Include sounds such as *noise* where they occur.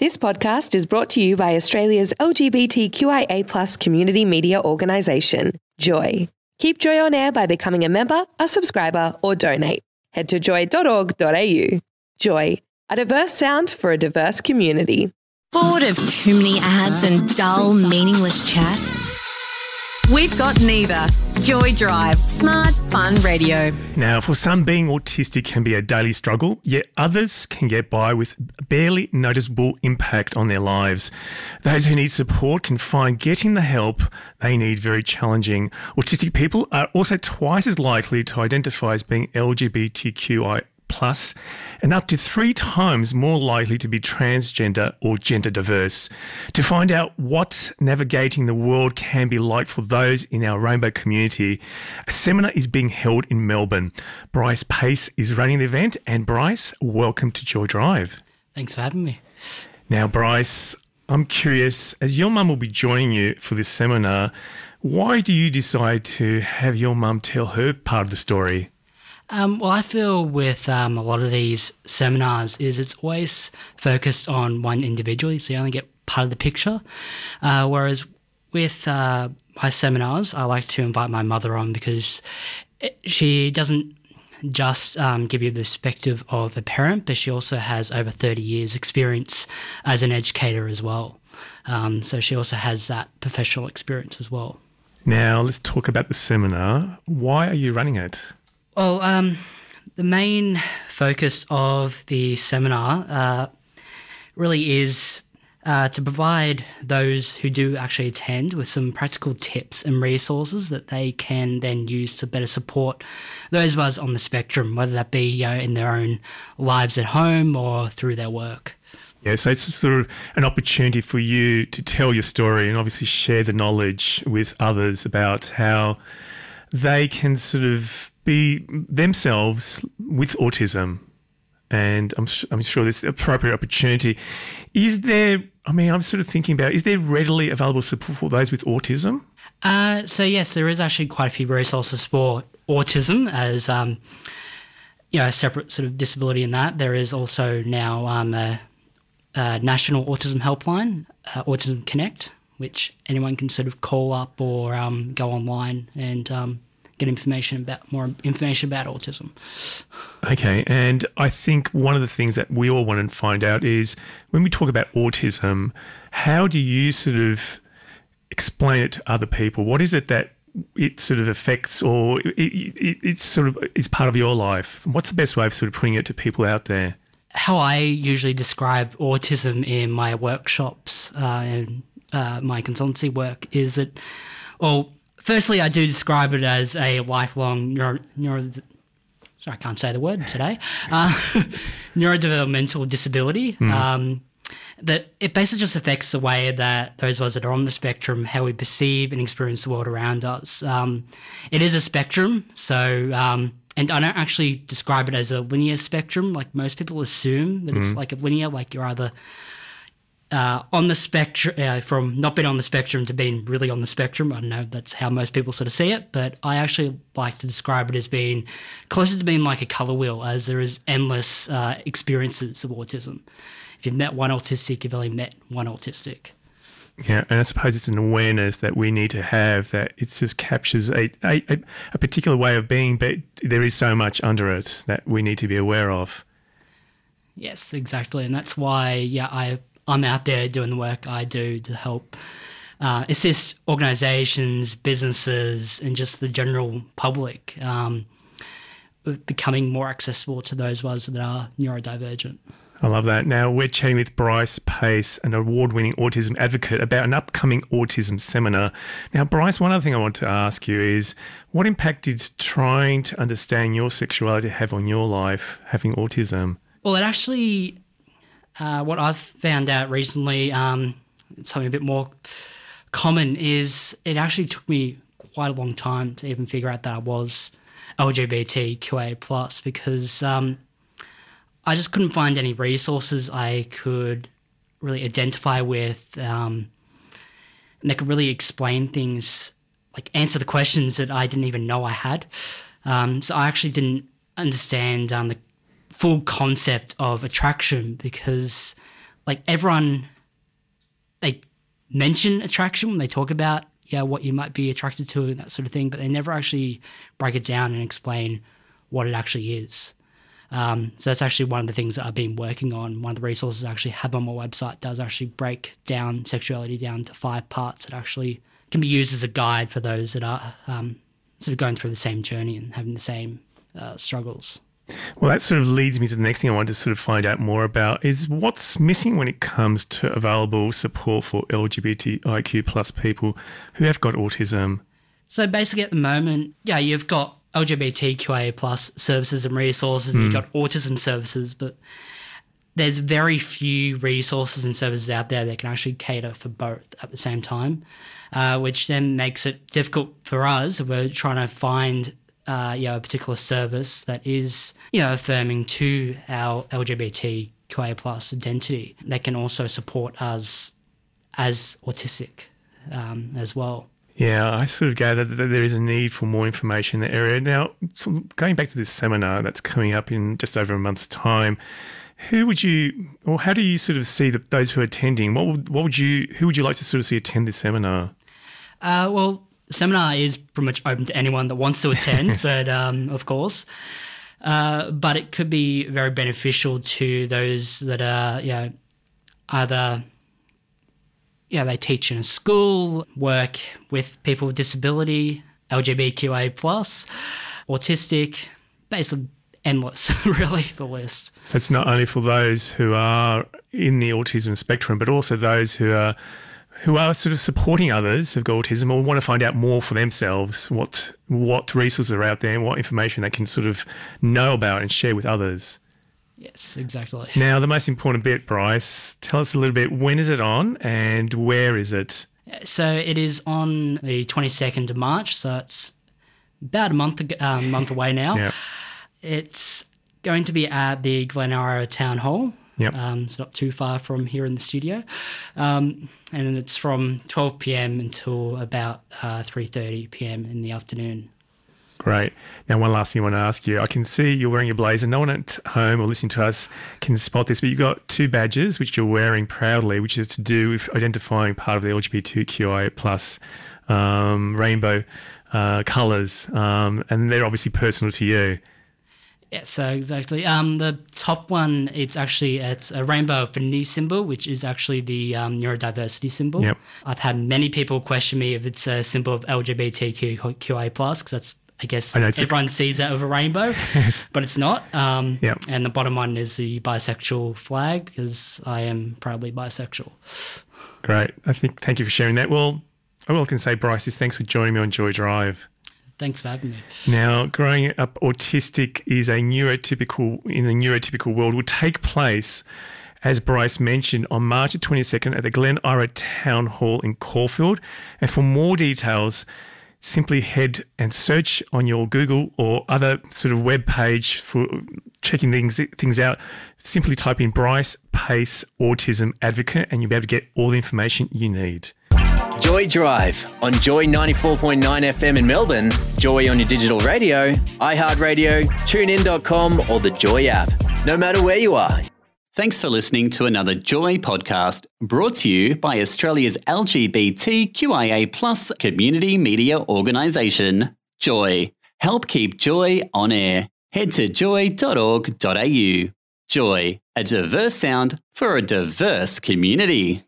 This podcast is brought to you by Australia's LGBTQIA community media organisation, Joy. Keep Joy on air by becoming a member, a subscriber, or donate. Head to joy.org.au. Joy, a diverse sound for a diverse community. Bored of too many ads and dull, meaningless chat? We've got neither. Joy Drive, smart, fun radio. Now, for some, being autistic can be a daily struggle, yet others can get by with barely noticeable impact on their lives. Those who need support can find getting the help they need very challenging. Autistic people are also twice as likely to identify as being LGBTQI plus and up to three times more likely to be transgender or gender diverse. To find out what navigating the world can be like for those in our rainbow community, a seminar is being held in Melbourne. Bryce Pace is running the event, and Bryce, welcome to Joy Drive. Thanks for having me. Now, Bryce, I'm curious, as your mum will be joining you for this seminar, why do you decide to have your mum tell her part of the story? Um, well, I feel with um, a lot of these seminars is it's always focused on one individual, so you only get part of the picture. Uh, whereas with uh, my seminars, I like to invite my mother on because it, she doesn't just um, give you the perspective of a parent, but she also has over 30 years experience as an educator as well. Um, so she also has that professional experience as well. Now, let's talk about the seminar. Why are you running it? Well, um, the main focus of the seminar uh, really is uh, to provide those who do actually attend with some practical tips and resources that they can then use to better support those of us on the spectrum, whether that be you know, in their own lives at home or through their work. Yeah, so it's sort of an opportunity for you to tell your story and obviously share the knowledge with others about how they can sort of be themselves with autism. And I'm, I'm sure there's appropriate opportunity. Is there, I mean, I'm sort of thinking about, is there readily available support for those with autism? Uh, so, yes, there is actually quite a few resources for autism as, um, you know, a separate sort of disability in that. There is also now um, a, a, national autism helpline, uh, Autism Connect, which anyone can sort of call up or um, go online and um, get information about more information about autism. Okay, and I think one of the things that we all want to find out is when we talk about autism, how do you sort of explain it to other people? What is it that it sort of affects, or it, it, it's sort of is part of your life? What's the best way of sort of putting it to people out there? How I usually describe autism in my workshops uh, and uh, my consultancy work is that, well, firstly, I do describe it as a lifelong neuro, neuro sorry, I can't say the word today, uh, *laughs* neurodevelopmental disability. Mm. Um, that it basically just affects the way that those of us that are on the spectrum, how we perceive and experience the world around us. Um, it is a spectrum, so um, and I don't actually describe it as a linear spectrum like most people assume that mm. it's hmm. like a linear, like you're either uh, on the spectrum, uh, from not being on the spectrum to being really on the spectrum. I don't know that's how most people sort of see it, but I actually like to describe it as being closer to being like a color wheel, as there is endless uh, experiences of autism. If you've met one autistic, you've only met one autistic. Yeah, and I suppose it's an awareness that we need to have that it just captures a, a, a particular way of being, but there is so much under it that we need to be aware of. Yes, exactly. And that's why, yeah, I I'm out there doing the work I do to help uh, assist organizations, businesses, and just the general public um, becoming more accessible to those ones that are neurodivergent. I love that. Now we're chatting with Bryce Pace, an award-winning autism advocate, about an upcoming autism seminar. Now, Bryce, one other thing I want to ask you is, what impact did trying to understand your sexuality have on your life, having autism? Well, it actually uh, what I've found out recently, um, something a bit more common, is it actually took me quite a long time to even figure out that I was LGBTQA plus because um, I just couldn't find any resources I could really identify with, um, and they could really explain things, like answer the questions that I didn't even know I had. Um, so I actually didn't understand um, the full concept of attraction because like everyone, they mention attraction when they talk about yeah what you might be attracted to and that sort of thing, but they never actually break it down and explain what it actually is. Um, so that's actually one of the things that I've been working on. One of the resources I actually have on my website does actually break down sexuality down to five parts that actually can be used as a guide for those that are um, sort of going through the same journey and having the same uh, struggles. Well, that sort of leads me to the next thing I wanted to sort of find out more about is what's missing when it comes to available support for LGBTIQ plus people who have got autism. So basically, at the moment, yeah, you've got LGBTQA plus services and resources, and you've got autism services, but there's very few resources and services out there that can actually cater for both at the same time, uh, which then makes it difficult for us. We're trying to find uh, you know, a particular service that is you know affirming to our LGBTQIA plus identity that can also support us as autistic um, as well. Yeah, I sort of gather that there is a need for more information in the area. Now, going back to this seminar that's coming up in just over a month's time, who would you, or how do you sort of see the, those who are attending? What would, what would you, who would you like to sort of see attend this seminar? Uh, well, seminar is pretty much open to anyone that wants to attend, *laughs* but um, of course. Uh, but it could be very beneficial to those that are, you know, either yeah, they teach in a school, work with people with disability, LGBTQA plus, autistic, basically endless, *laughs* really, the list. So it's not only for those who are in the autism spectrum, but also those who are who are sort of supporting others who've got autism or want to find out more for themselves, what what resources are out there and what information they can sort of know about and share with others. Yes, exactly. Now, the most important bit, Bryce, tell us a little bit when is it on and where is it? So it is on the 22nd of March, so it's about a month um, month away now. Yeah. It's going to be at the Glen Eira Town Hall. Yep. Um, it's not too far from here in the studio, um, and it's from 12 p.m. until about uh, 3:30 p.m. in the afternoon. Great. Now, one last thing I want to ask you. I can see you're wearing your blazer. No one at home or listening to us can spot this, but you've got two badges which you're wearing proudly, which is to do with identifying part of the LGBTQI plus um, rainbow uh, colours, um, and they're obviously personal to you. Yeah, so exactly. Um, the top one, it's actually it's a rainbow infinity symbol, which is actually the um, neurodiversity symbol. Yep. I've had many people question me if it's a symbol of LGBTQIA plus, because that's I guess I know, it's a- everyone sees that of a rainbow, *laughs* but it's not. Um, Yep. And the bottom one is the bisexual flag because I am proudly bisexual. Great. I think. Thank you for sharing that. Well, all I can say, Bryce, is thanks for joining me on Joy Drive. Thanks for having me. Now, growing up autistic is a neurotypical in the neurotypical world will take place, as Bryce mentioned, on March 22nd at the Glen Eira Town Hall in Caulfield. And for more details, simply head and search on your Google or other sort of web page for checking things things out. Simply type in Bryce Pace Autism Advocate, and you'll be able to get all the information you need. Joy Drive on Joy 94.9 FM in Melbourne, Joy on your digital radio, iHeartRadio, tunein.com, or the Joy app. No matter where you are. Thanks for listening to another Joy podcast brought to you by Australia's LGBTQIA plus community media organisation, Joy. Help keep Joy on air. Head to joy.org.au. Joy, a diverse sound for a diverse community.